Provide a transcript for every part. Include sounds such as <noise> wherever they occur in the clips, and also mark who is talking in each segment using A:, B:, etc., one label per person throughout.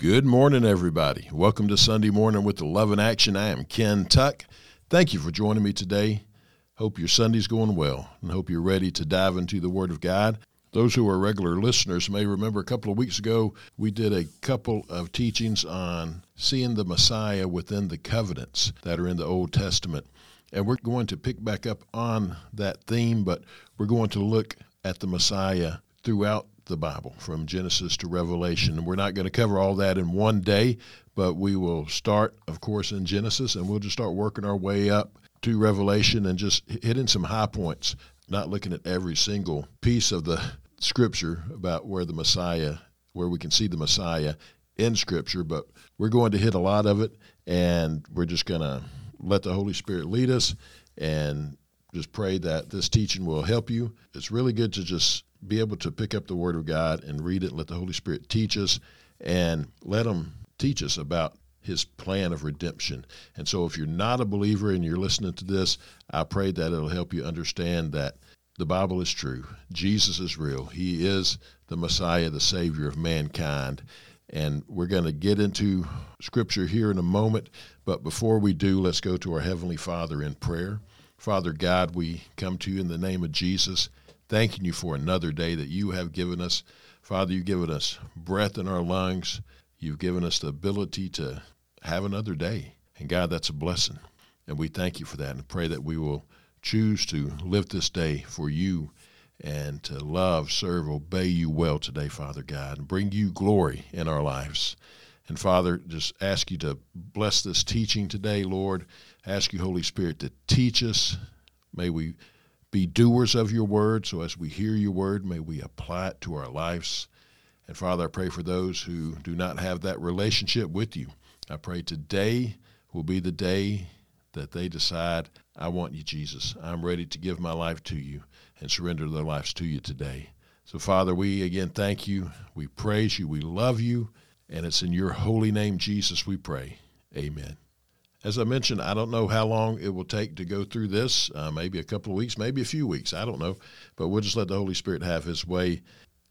A: Good morning, everybody. Welcome to Sunday Morning with the Love in Action. I am Ken Tuck. Thank you for joining me today. Hope your Sunday's going well and hope you're ready to dive into the Word of God. Those who are regular listeners may remember a couple of weeks ago we did a couple of teachings on seeing the Messiah within the covenants that are in the Old Testament. And we're going to pick back up on that theme, but we're going to look at the Messiah throughout the Bible from Genesis to Revelation. And we're not going to cover all that in one day, but we will start, of course, in Genesis and we'll just start working our way up to Revelation and just hitting some high points, not looking at every single piece of the scripture about where the Messiah, where we can see the Messiah in scripture, but we're going to hit a lot of it and we're just going to let the Holy Spirit lead us and just pray that this teaching will help you. It's really good to just be able to pick up the Word of God and read it, and let the Holy Spirit teach us, and let Him teach us about His plan of redemption. And so, if you're not a believer and you're listening to this, I pray that it'll help you understand that the Bible is true. Jesus is real. He is the Messiah, the Savior of mankind. And we're going to get into Scripture here in a moment. But before we do, let's go to our Heavenly Father in prayer. Father God, we come to you in the name of Jesus thanking you for another day that you have given us. Father, you've given us breath in our lungs. You've given us the ability to have another day. And God, that's a blessing. And we thank you for that and pray that we will choose to live this day for you and to love, serve, obey you well today, Father God, and bring you glory in our lives. And Father, just ask you to bless this teaching today, Lord. Ask you, Holy Spirit, to teach us. May we be doers of your word. So as we hear your word, may we apply it to our lives. And Father, I pray for those who do not have that relationship with you. I pray today will be the day that they decide, I want you, Jesus. I'm ready to give my life to you and surrender their lives to you today. So, Father, we again thank you. We praise you. We love you. And it's in your holy name, Jesus, we pray. Amen. As I mentioned, I don't know how long it will take to go through this. Uh, maybe a couple of weeks, maybe a few weeks. I don't know. But we'll just let the Holy Spirit have His way.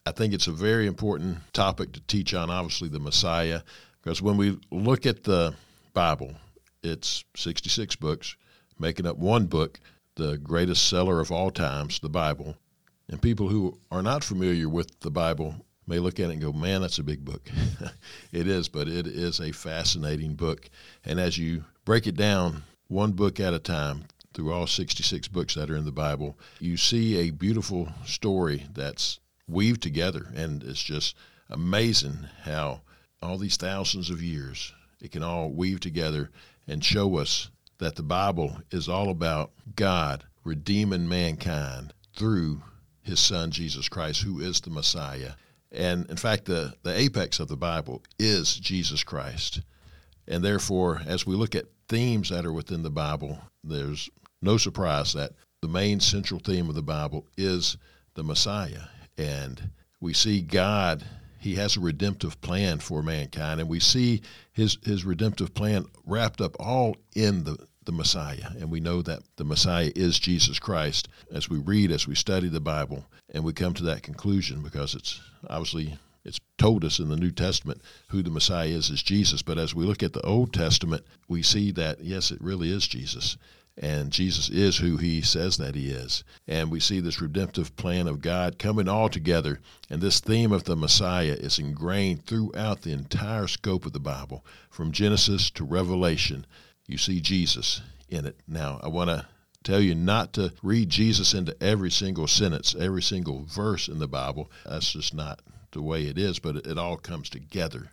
A: I think it's a very important topic to teach on, obviously, the Messiah, because when we look at the Bible, it's 66 books, making up one book, the greatest seller of all times, the Bible. And people who are not familiar with the Bible may look at it and go, man, that's a big book. <laughs> it is, but it is a fascinating book. And as you break it down one book at a time through all 66 books that are in the Bible, you see a beautiful story that's weaved together. And it's just amazing how all these thousands of years it can all weave together and show us that the Bible is all about God redeeming mankind through his son Jesus Christ, who is the Messiah. And in fact, the, the apex of the Bible is Jesus Christ. And therefore, as we look at themes that are within the Bible, there's no surprise that the main central theme of the Bible is the Messiah. And we see God, He has a redemptive plan for mankind, and we see His, his redemptive plan wrapped up all in the, the Messiah. And we know that the Messiah is Jesus Christ as we read, as we study the Bible, and we come to that conclusion because it's obviously it's told us in the New Testament who the Messiah is is Jesus. But as we look at the Old Testament, we see that yes, it really is Jesus. And Jesus is who he says that he is. And we see this redemptive plan of God coming all together. And this theme of the Messiah is ingrained throughout the entire scope of the Bible, from Genesis to Revelation. You see Jesus in it. Now, I want to tell you not to read Jesus into every single sentence, every single verse in the Bible. That's just not the way it is, but it, all comes together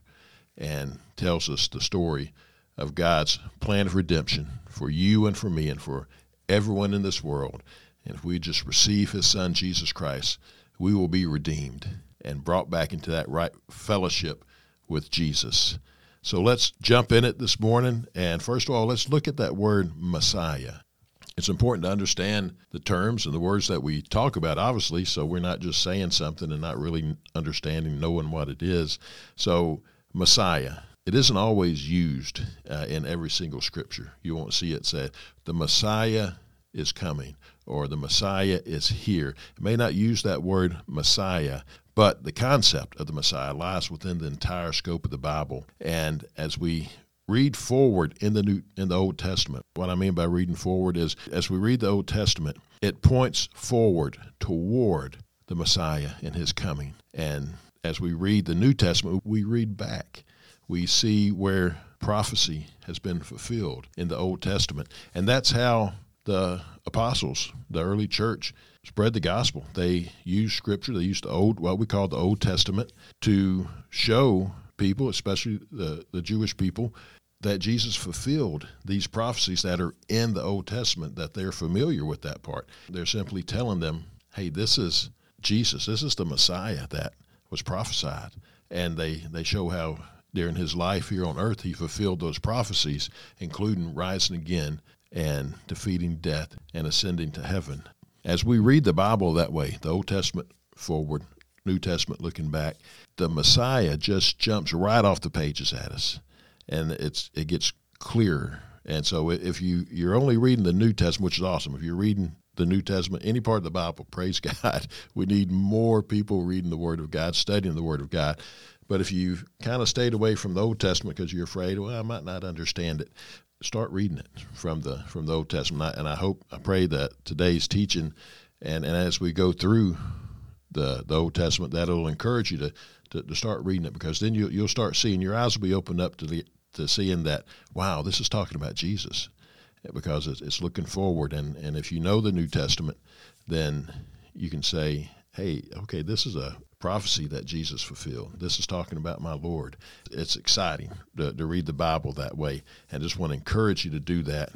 A: and tells us the story of God's plan of redemption for you and for me and for everyone in this world. And if we just receive his son, Jesus Christ, we will be redeemed and brought back into that right fellowship with Jesus. So let's jump in it this morning. And first of all, let's look at that word Messiah it's important to understand the terms and the words that we talk about, obviously, so we're not just saying something and not really understanding, knowing what it is. So, Messiah, it isn't always used uh, in every single scripture. You won't see it said, the Messiah is coming or the Messiah is here. It may not use that word Messiah, But the concept of the Messiah lies within the entire scope of the Bible. And as we read forward in the new in the Old Testament. What I mean by reading forward is as we read the Old Testament, it points forward toward the Messiah and his coming. And as we read the New Testament, we read back. We see where prophecy has been fulfilled in the Old Testament. And that's how the apostles, the early church, spread the gospel. They used scripture, they used the old what we call the Old Testament to show people, especially the, the Jewish people, that Jesus fulfilled these prophecies that are in the Old Testament, that they're familiar with that part. They're simply telling them, hey, this is Jesus, this is the Messiah that was prophesied. And they, they show how during his life here on earth he fulfilled those prophecies, including rising again and defeating death and ascending to heaven. As we read the Bible that way, the Old Testament forward, New Testament looking back, the Messiah just jumps right off the pages at us, and it's it gets clearer. And so if you you're only reading the New Testament, which is awesome, if you're reading the New Testament, any part of the Bible, <laughs> praise God. We need more people reading the Word of God, studying the Word of God. But if you've kind of stayed away from the Old Testament because you're afraid, well, I might not understand it, start reading it from the from the Old Testament. And I hope, I pray that today's teaching, and, and as we go through the, the Old Testament, that it will encourage you to, to, to start reading it because then you, you'll start seeing, your eyes will be opened up to, the, to seeing that, wow, this is talking about Jesus because it's, it's looking forward. And, and if you know the New Testament, then you can say, hey, okay, this is a prophecy that Jesus fulfilled. This is talking about my Lord. It's exciting to, to read the Bible that way. And I just want to encourage you to do that.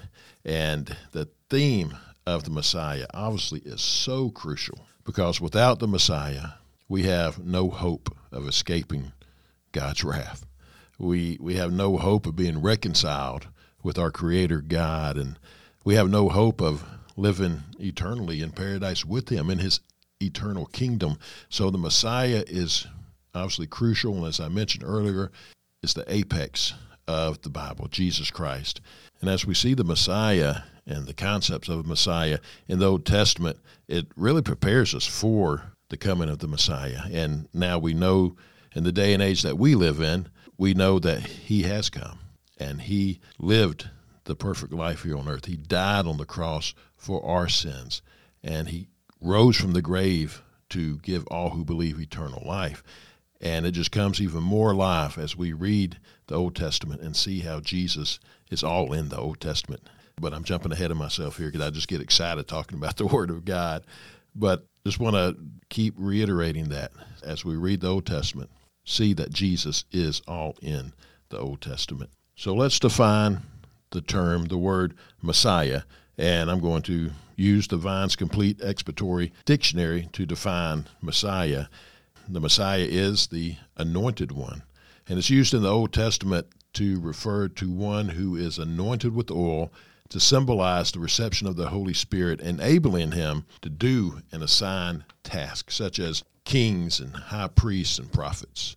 A: And the theme of the Messiah obviously is so crucial because without the Messiah, we have no hope of escaping God's wrath. We, we have no hope of being reconciled with our Creator God, and we have no hope of living eternally in paradise with Him in His eternal kingdom. So the Messiah is obviously crucial, and as I mentioned earlier, is the apex of the Bible, Jesus Christ. And as we see the Messiah and the concepts of Messiah in the Old Testament, it really prepares us for the coming of the Messiah. And now we know in the day and age that we live in, we know that he has come and he lived the perfect life here on earth. He died on the cross for our sins and he rose from the grave to give all who believe eternal life. And it just comes even more alive as we read the Old Testament and see how Jesus is all in the Old Testament. But I'm jumping ahead of myself here because I just get excited talking about <laughs> the Word of God. But just want to keep reiterating that as we read the Old Testament, see that Jesus is all in the Old Testament. So let's define the term, the word Messiah, and I'm going to use the Vine's Complete Expository Dictionary to define Messiah. The Messiah is the anointed one, and it's used in the Old Testament to refer to one who is anointed with oil to symbolize the reception of the Holy Spirit, enabling him to do and assign tasks such as kings and high priests and prophets.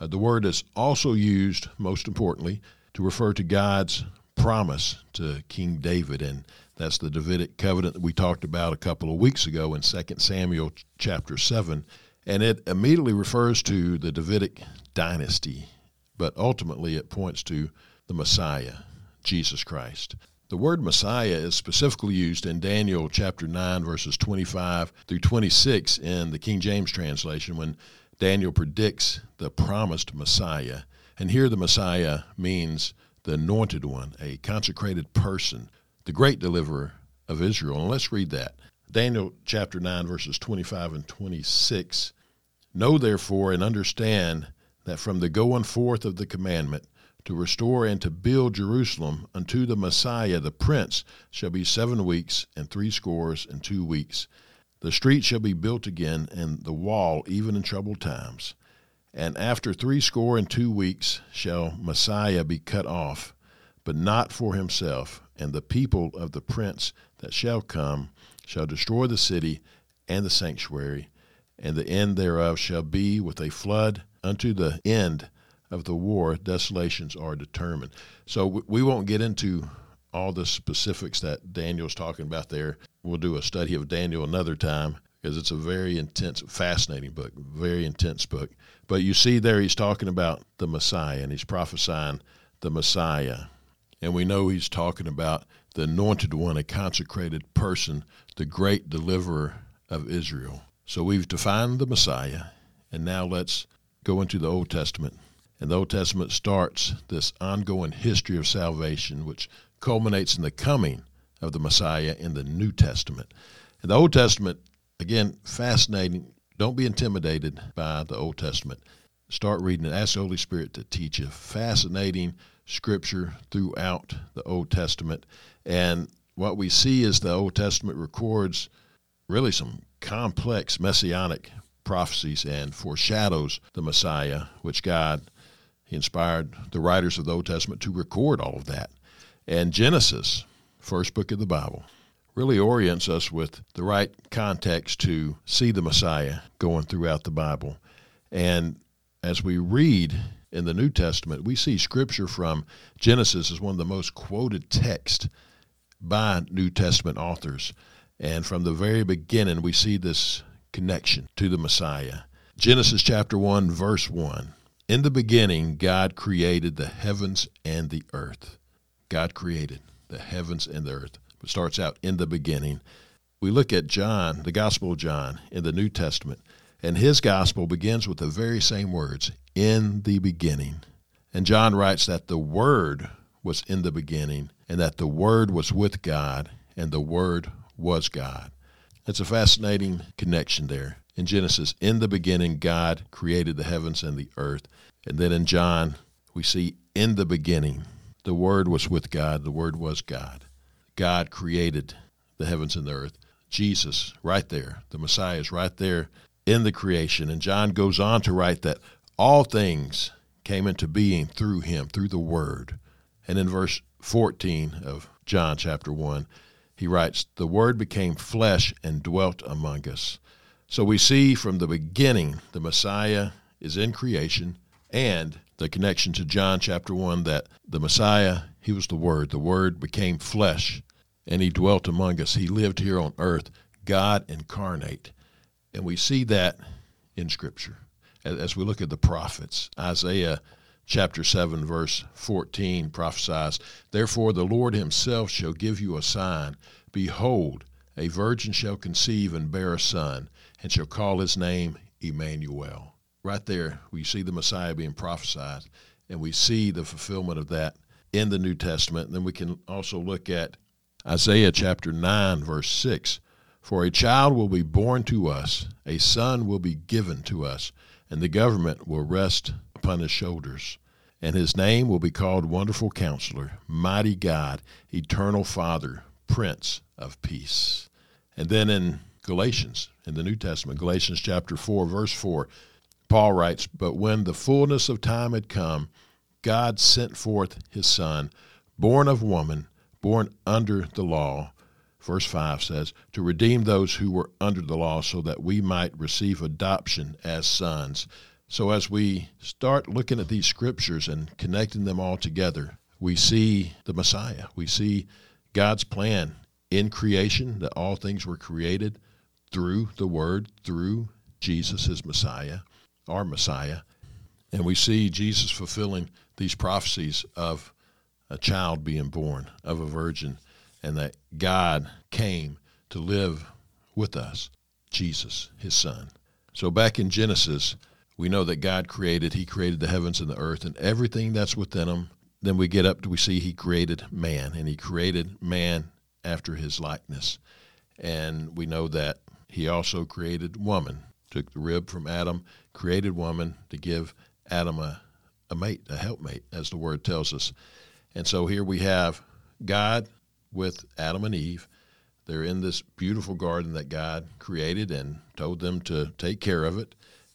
A: Uh, the word is also used, most importantly, to refer to God's promise to King David, and that's the Davidic covenant that we talked about a couple of weeks ago in 2 Samuel chapter 7. And it immediately refers to the Davidic dynasty, but ultimately it points to the Messiah, Jesus Christ. The word Messiah is specifically used in Daniel chapter 9, verses 25 through 26 in the King James translation when Daniel predicts the promised Messiah. And here the Messiah means the anointed one, a consecrated person, the great deliverer of Israel. And let's read that. Daniel chapter 9, verses 25 and 26. Know therefore and understand that from the going forth of the commandment to restore and to build Jerusalem unto the Messiah the Prince shall be seven weeks and three scores and two weeks. The street shall be built again, and the wall even in troubled times. And after threescore and two weeks shall Messiah be cut off, but not for himself. And the people of the prince that shall come shall destroy the city and the sanctuary, and the end thereof shall be with a flood unto the end of the war, desolations are determined. So we won't get into all the specifics that Daniel's talking about there. We'll do a study of Daniel another time because it's a very intense, fascinating book, very intense book. But you see there, he's talking about the Messiah and he's prophesying the Messiah. And we know he's talking about the anointed one, a consecrated person, the great deliverer of Israel. So we've defined the Messiah, and now let's go into the Old Testament. And the Old Testament starts this ongoing history of salvation, which culminates in the coming of the Messiah in the New Testament. And the Old Testament, again, fascinating. Don't be intimidated by the Old Testament. Start reading it. Ask the Holy Spirit to teach you. Fascinating scripture throughout the Old Testament. And what we see is the Old Testament records really some complex messianic prophecies and foreshadows the Messiah, which God inspired the writers of the Old Testament to record all of that. And Genesis, first book of the Bible, really orients us with the right context to see the Messiah going throughout the Bible. And as we read in the New Testament, we see scripture from Genesis as one of the most quoted texts by New Testament authors. And from the very beginning, we see this connection to the Messiah. Genesis chapter 1, verse 1. In the beginning, God created the heavens and the earth. God created the heavens and the earth. It starts out in the beginning. We look at John, the Gospel of John in the New Testament, and his gospel begins with the very same words in the beginning. And John writes that the Word was in the beginning, and that the Word was with God, and the Word was God. It's a fascinating connection there. In Genesis, in the beginning, God created the heavens and the earth. And then in John, we see in the beginning, the Word was with God, the Word was God. God created the heavens and the earth. Jesus, right there, the Messiah is right there in the creation. And John goes on to write that all things came into being through him, through the Word. And in verse 14 of John chapter 1, he writes, The Word became flesh and dwelt among us. So we see from the beginning the Messiah is in creation and the connection to John chapter 1 that the Messiah, he was the Word. The Word became flesh and he dwelt among us. He lived here on earth, God incarnate. And we see that in Scripture. As we look at the prophets, Isaiah chapter 7, verse 14 prophesies, Therefore the Lord himself shall give you a sign. Behold, a virgin shall conceive and bear a son, and shall call his name Emmanuel. Right there, we see the Messiah being prophesied, and we see the fulfillment of that in the New Testament. And then we can also look at Isaiah chapter 9, verse 6. For a child will be born to us, a son will be given to us, and the government will rest upon his shoulders. And his name will be called Wonderful Counselor, Mighty God, Eternal Father, Prince of Peace. And then in Galatians, in the New Testament, Galatians chapter 4, verse 4, Paul writes, But when the fullness of time had come, God sent forth his Son, born of woman, born under the law. Verse 5 says, To redeem those who were under the law so that we might receive adoption as sons. So, as we start looking at these scriptures and connecting them all together, we see the Messiah. We see God's plan in creation that all things were created through the Word, through Jesus, his Messiah, our Messiah. And we see Jesus fulfilling these prophecies of a child being born, of a virgin, and that God came to live with us, Jesus, his Son. So back in Genesis, we know that God created, He created the heavens and the earth and everything that's within them. Then we get up to we see He created man, and He created man after His likeness. And we know that He also created woman, took the rib from Adam, created woman to give Adam a, a mate, a helpmate, as the word tells us. And so here we have God with Adam and Eve. They're in this beautiful garden that God created and told them to take care of it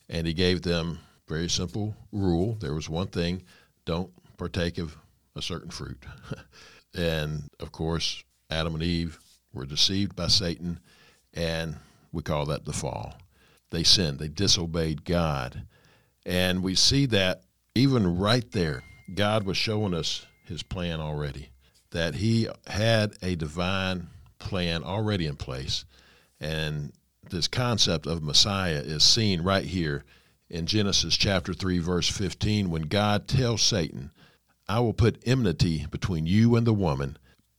A: and he gave them very simple rule. There was one thing: don't partake of a certain fruit. <laughs> and of course, Adam and Eve were deceived by Satan, and we call that the fall. They sinned. They disobeyed God, and we see that even right there, God was showing us His plan already. That He had a divine plan already in place, and this concept of Messiah is seen right here in Genesis chapter 3 verse 15 when God tells Satan, "I will put enmity between you and the woman,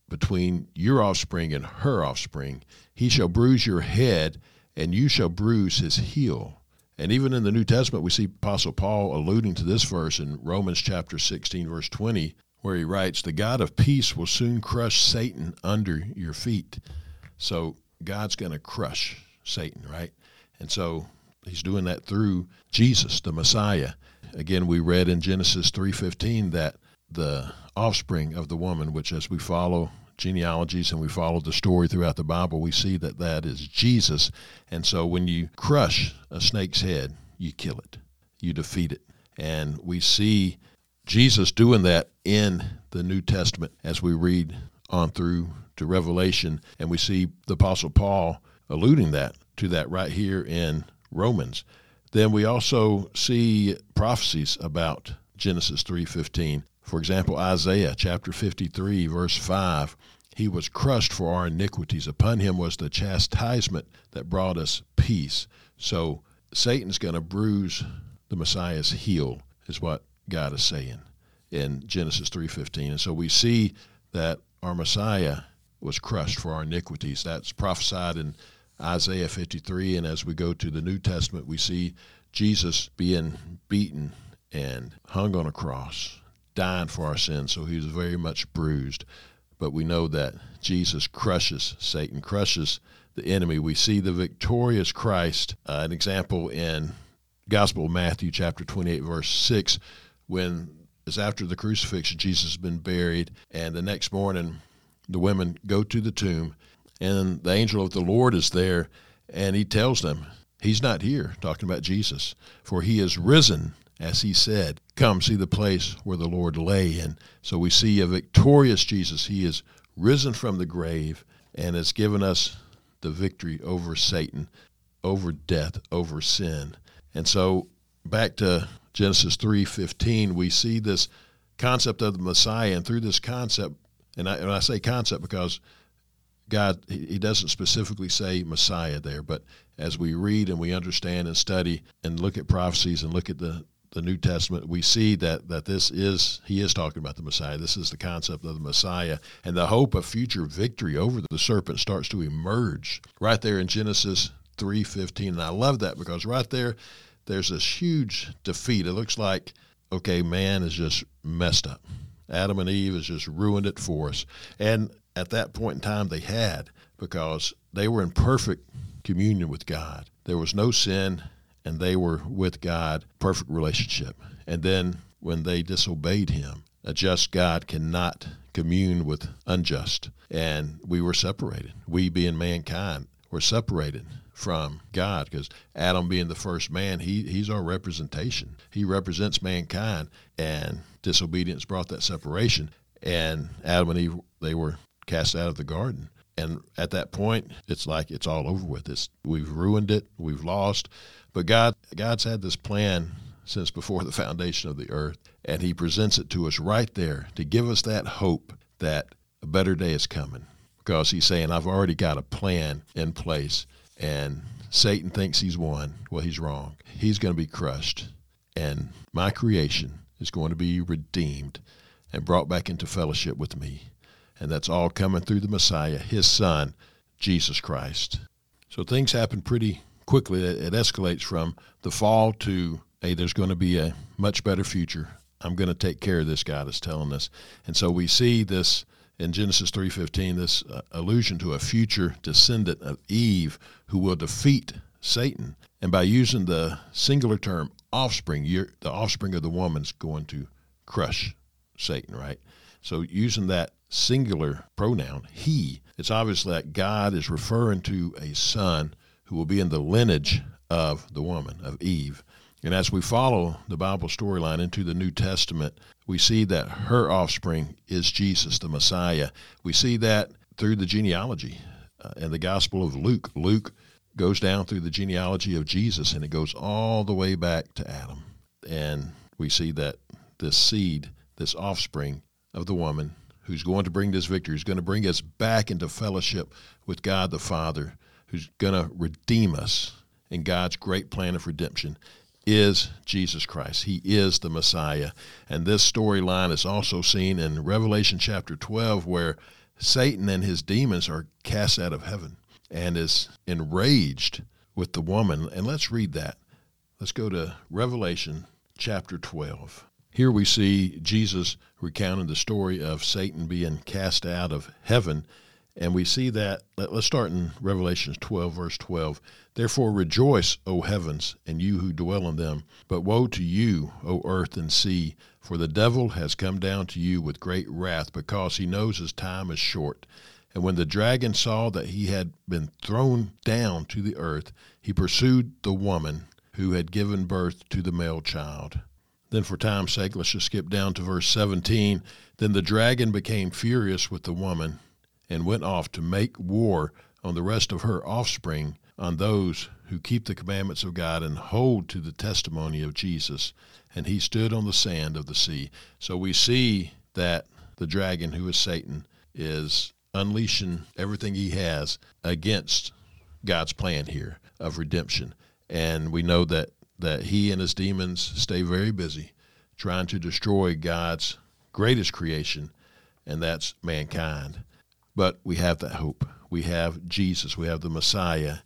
A: between your offspring and her offspring. He shall bruise your head, and you shall bruise his heel." And even in the New Testament, we see Apostle Paul alluding to this verse in Romans chapter 16, verse 20, where he writes, The God of peace will soon crush Satan under your feet. So God's going to crush Satan, right? And so he's doing that through Jesus, the Messiah. Again, we read in Genesis 3:15 that the offspring of the woman, which as we follow genealogies and we follow the story throughout the Bible, we see that that is Jesus. And so when you crush a snake's head, you kill it, you defeat it. And we see Jesus doing that in the New Testament as we read on through to Revelation. And we see the Apostle Paul alluding that to that right here in Romans. Then we also see prophecies about Genesis 3:15. For example, Isaiah chapter 53, verse 5 He was crushed for our iniquities. Upon him was the chastisement that brought us peace. So Satan's going to bruise the Messiah's heel, is what God is saying in Genesis 3:15. And so we see that our Messiah was crushed for our iniquities. That's prophesied in Isaiah 53. And as we go to the New Testament, we see Jesus being beaten and hung on a cross dying for our sins, so he was very much bruised. But we know that Jesus crushes Satan, crushes the enemy. We see the victorious Christ, uh, an example in Gospel of Matthew, chapter 28, verse 6, when it's after the crucifixion, Jesus has been buried, and the next morning, the women go to the tomb, and the angel of the Lord is there, and he tells them, He's not here, talking about Jesus, for he is risen as he said, Come see the place where the Lord lay. And so we see a victorious Jesus. He is risen from the grave and has given us the victory over Satan, over death, over sin. And so back to Genesis 3:15, we see this concept of the Messiah, and through this concept, and I, and I say concept because God, he doesn't specifically say Messiah there, but as we read and we understand and study and look at prophecies and look at the the New Testament, we see that that this is he is talking about the Messiah. This is the concept of the Messiah, and the hope of future victory over the serpent starts to emerge right there in Genesis three fifteen. And I love that because right there, there's this huge defeat. It looks like okay, man is just messed up. Adam and Eve has just ruined it for us, and at that point in time, they had because they were in perfect communion with God. There was no sin and they were with God, perfect relationship. And then when they disobeyed him, a just God cannot commune with unjust. And we were separated. We, being mankind, were separated from God because Adam, being the first man, he, he's our representation. He represents mankind, and disobedience brought that separation. And Adam and Eve, they were cast out of the garden. And at that point, it's like it's all over with. It's, we've ruined it. We've lost. But God, God's had this plan since before the foundation of the earth, and He presents it to us right there to give us that hope that a better day is coming. Because He's saying, I've already got a plan in place, and Satan thinks he's won. Well, he's wrong. He's going to be crushed, and my creation is going to be redeemed and brought back into fellowship with me. And that's all coming through the Messiah, His Son, Jesus Christ. So things happen pretty quickly it, it escalates from the fall to hey, there's going to be a much better future. I'm going to take care of this God is telling us, and so we see this in Genesis 3:15, this uh, allusion to a future descendant of Eve who will defeat Satan, and by using the singular term offspring, the offspring of the woman's going to crush Satan, right? So using that singular pronoun, he, it's obvious that God is referring to a son who will be in the lineage of the woman, of Eve. And as we follow the Bible storyline into the New Testament, we see that her offspring is Jesus, the Messiah. We see that through the genealogy uh, in the Gospel of Luke. Luke goes down through the genealogy of Jesus and it goes all the way back to Adam. And we see that this seed, this offspring of the woman who's going to bring this victory, is going to bring us back into fellowship with God the Father who's going to redeem us in God's great plan of redemption is Jesus Christ. He is the Messiah. And this storyline is also seen in Revelation chapter 12, where Satan and his demons are cast out of heaven and is enraged with the woman. And let's read that. Let's go to Revelation chapter 12. Here we see Jesus recounting the story of Satan being cast out of heaven. And we see that, let, us start in Revelation 12, verse 12. Therefore rejoice, O heavens, and you who dwell in them. But woe to you, O earth and sea, for the devil has come down to you with great wrath, because he knows his time is short. And when the dragon saw that he had been thrown down to the earth, he pursued the woman who had given birth to the male child. Then, for time's sake, let's just skip down to verse 17. Then the dragon became furious with the woman and went off to make war on the rest of her offspring, on those who keep the commandments of God and hold to the testimony of Jesus. And he stood on the sand of the sea. So we see that the dragon, who is Satan, is unleashing everything he has against God's plan here of redemption. And we know that that he and his demons stay very busy trying to destroy God's greatest creation, and that's mankind. But we have that hope. We have Jesus. We have the Messiah.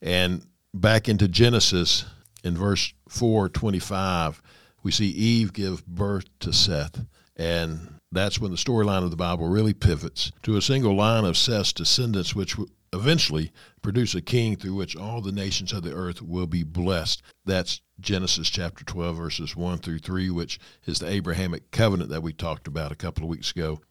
A: And back into Genesis in verse 425, we see Eve give birth to Seth. And that's when the storyline of the Bible really pivots to a single line of Seth's descendants, which eventually produce a king through which all the nations of the earth will be blessed. That's Genesis chapter 12, verses 1 through 3, which is the Abrahamic covenant that we talked about a couple of weeks ago.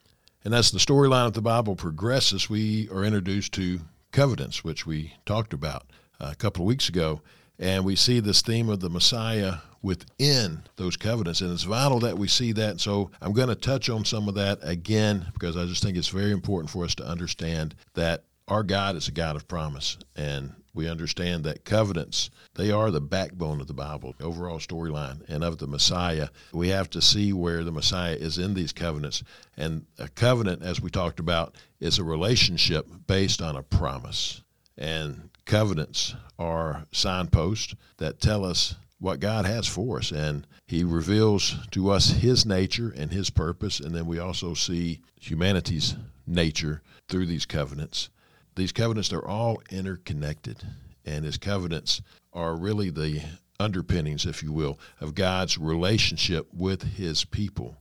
A: And as the storyline of the Bible progresses, we are introduced to covenants, which we talked about uh, a couple of weeks ago. And we see this theme of the Messiah within those covenants. And it's vital that we see that. So I'm going to touch on some of that again because I just think it's very important for us to understand that our God is a God of promise, and we understand that covenants they are the backbone of the bible overall storyline and of the messiah. We have to see where the messiah is in these covenants. And a covenant as we talked about is a relationship based on a promise. And covenants are signposts that tell us what god has for us. And he reveals to us his nature and his purpose. And then we also see humanity's nature through these covenants these covenants are all interconnected, and his covenants are really the underpinnings, if you will, of God's relationship with his people.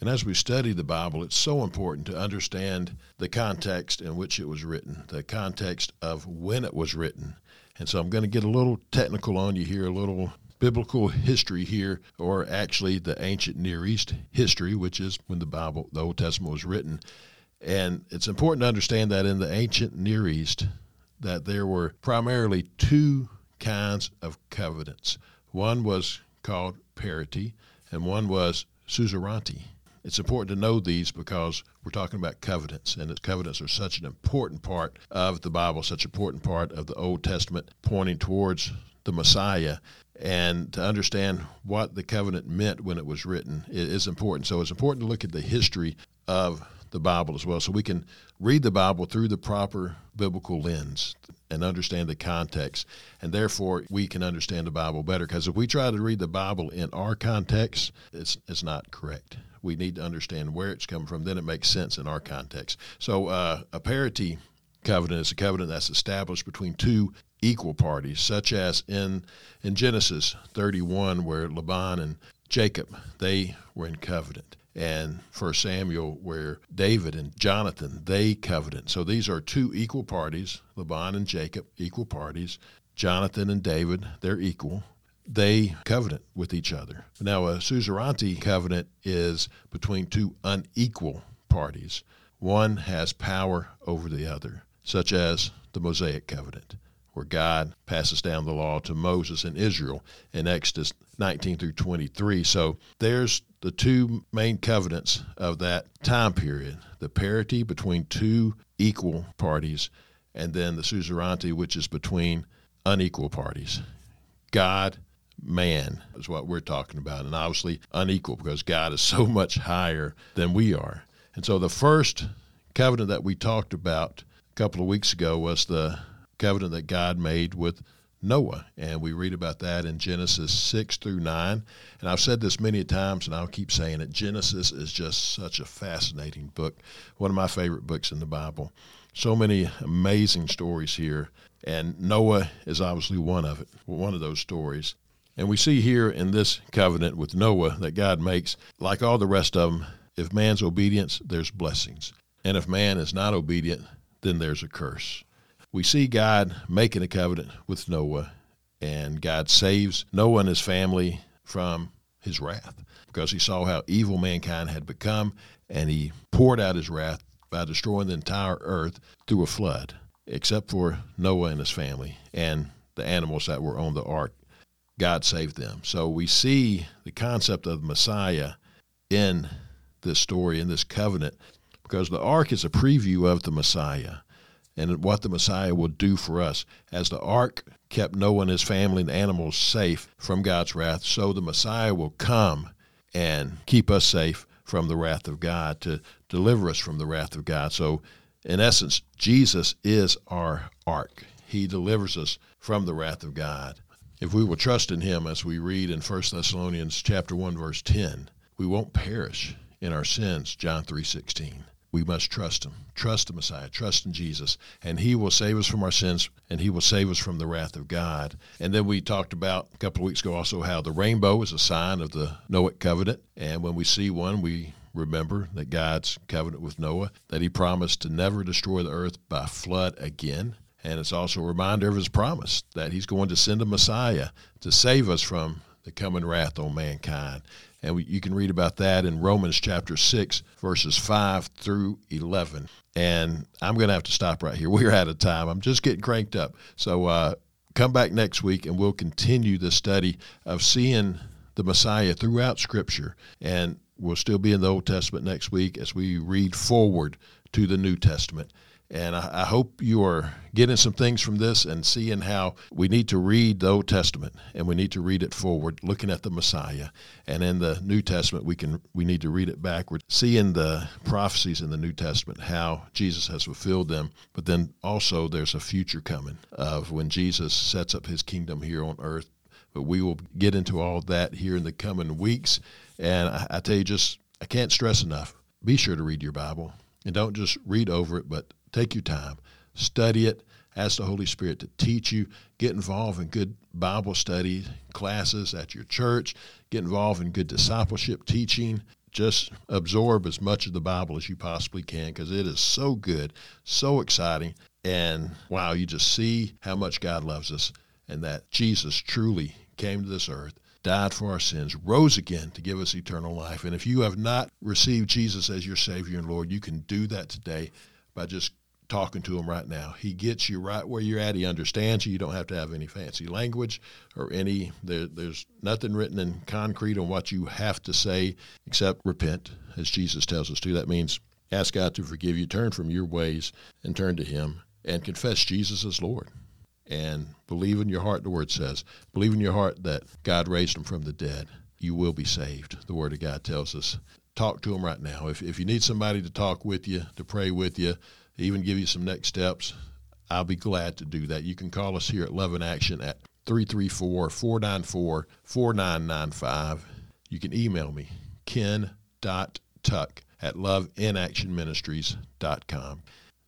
A: And as we study the Bible, it's so important to understand the context in which it was written, the context of when it was written. And so I'm going to get a little technical on you here, a little biblical history here, or actually the ancient Near East history, which is when the Bible, the Old Testament was written. And it's important to understand that in the ancient Near East, that there were primarily two kinds of covenants. One was called parity, and one was suzerainty. It's important to know these because we're talking about covenants, and covenants are such an important part of the Bible, such an important part of the Old Testament, pointing towards the Messiah. And to understand what the covenant meant when it was written is important. So it's important to look at the history of the Bible as well. So we can read the Bible through the proper biblical lens and understand the context. And therefore, we can understand the Bible better. Because if we try to read the Bible in our context, it's, it's not correct. We need to understand where it's coming from. Then it makes sense in our context. So uh, a parity covenant is a covenant that's established between two equal parties, such as in in Genesis 31, where Laban and Jacob they were in covenant and for Samuel where David and Jonathan they covenant. So these are two equal parties, Laban and Jacob, equal parties. Jonathan and David, they're equal. They covenant with each other. Now a suzerainty covenant is between two unequal parties. One has power over the other, such as the Mosaic covenant where God passes down the law to Moses and Israel in Exodus 19 through 23. So there's the two main covenants of that time period the parity between two equal parties, and then the suzerainty, which is between unequal parties. God, man is what we're talking about, and obviously unequal because God is so <laughs> much higher than we are. And so the first covenant that we talked about a couple of weeks ago was the covenant that God made with Noah. And we read about that in Genesis 6 through 9. And I've said this many times, and I'll keep saying it. Genesis is just such a fascinating book, one of my favorite books in the Bible. So many amazing stories here. And Noah is obviously one of it, one of those stories. And we see here in this covenant with Noah that God makes, like all the rest of them, if man's obedience, there's blessings. And if man is not obedient, then there's a curse we see God making a covenant with Noah, and God saves Noah and his family from his wrath because he saw how evil mankind had become, and he poured out his wrath by destroying the entire earth through a flood, except for Noah and his family and the animals that were on the ark. God saved them. So we see the concept of the Messiah in this story, in this covenant, because the ark is a preview of the Messiah and what the Messiah will do for us. As the ark kept Noah and his family and animals safe from God's wrath, so the Messiah will come and keep us safe from the wrath of God, to deliver us from the wrath of God. So, in essence, Jesus is our ark. He delivers us from the wrath of God. If we will trust in him as we read in 1 Thessalonians chapter 1 verse 10, we won't perish in our sins, John 3:16 we must trust him. Trust the Messiah. Trust in Jesus. And he will save us from our sins and he will save us from the wrath of God. And then we talked about a couple of weeks ago also how the rainbow is a sign of the Noahic covenant. And when we see one, we remember that God's covenant with Noah, that he promised to never destroy the earth by flood again. And it's also a reminder of his promise that he's going to send a Messiah to save us from the coming wrath on mankind. And we, you can read about that in Romans chapter 6, verses 5 through 11. And I'm going to have to stop right here. <laughs> We're out of time. I'm just getting cranked up. So uh, come back next week and we'll continue the study of seeing the Messiah throughout Scripture. And we'll still be in the Old Testament next week as we read forward to the New Testament. And I, I, hope you are getting some things from this and seeing how we need to read the Old Testament and we need to read it forward, looking at the Messiah. And in the New Testament, we can we need to read it backward, seeing the prophecies in the New Testament, how Jesus has fulfilled them. But then also there's a future coming of when Jesus sets up his kingdom here on earth. But we will get into all that here in the coming weeks. And I, I tell you, just I can't stress enough. Be sure to read your Bible and don't just read over it, but Take your time, study it, ask the Holy Spirit to teach you, get involved in good Bible study classes at your church, get involved in good discipleship teaching. Just absorb as much of the Bible as you possibly can because it is so good, so exciting. And wow, you just see how much God loves us and that Jesus truly came to this earth died for our sins, rose again to give us eternal life. And if you have not received Jesus as your Savior and Lord, you can do that today by just talking to him right now. He gets you right where you're at. He understands you. You don't have to have any fancy language or any, there, there's nothing written in concrete on what you have to say except repent, as Jesus tells us to. That means ask God to forgive you, turn from your ways and turn to Him and confess Jesus as Lord. And believe in your heart, the Word says, believe in your heart that God raised Him from the dead. You will be saved. The Word of God tells us. Talk to Him right now. If, if you need somebody to talk with you, to pray with you, even give you some next steps, I'll be glad to do that. You can call us here at Love in Action at 334 494 4995. You can email me, ken.tuck at loveinactionministries.com.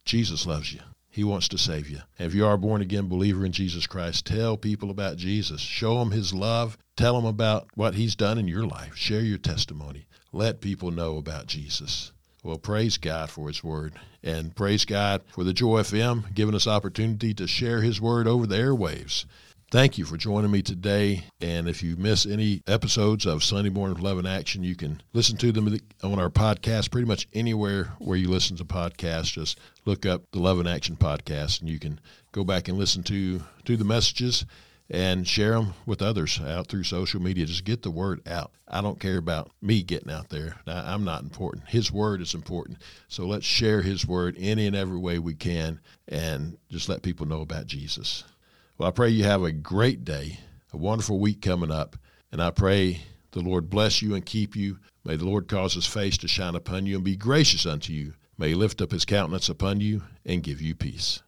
A: Jesus loves you. He wants to save you. And if you are a born again believer in Jesus Christ, tell people about Jesus. Show them his love. Tell them about what he's done in your life. Share your testimony. Let people know about Jesus. Well, praise God for His Word, and praise God for the Joy FM giving us opportunity to share His Word over the airwaves. Thank you for joining me today. And if you miss any episodes of Sunday Morning Love in Action, you can listen to them on our podcast pretty much anywhere where you listen to podcasts. Just look up the Love in Action podcast, and you can go back and listen to to the messages and share them with others out through social media. Just get the word out. I don't care about me getting out there. I'm not important. His word is important. So let's share his word any and every way we can and just let people know about Jesus. Well, I pray you have a great day, a wonderful week coming up, and I pray the Lord bless you and keep you. May the Lord cause his face to shine upon you and be gracious unto you. May he lift up his countenance upon you and give you peace.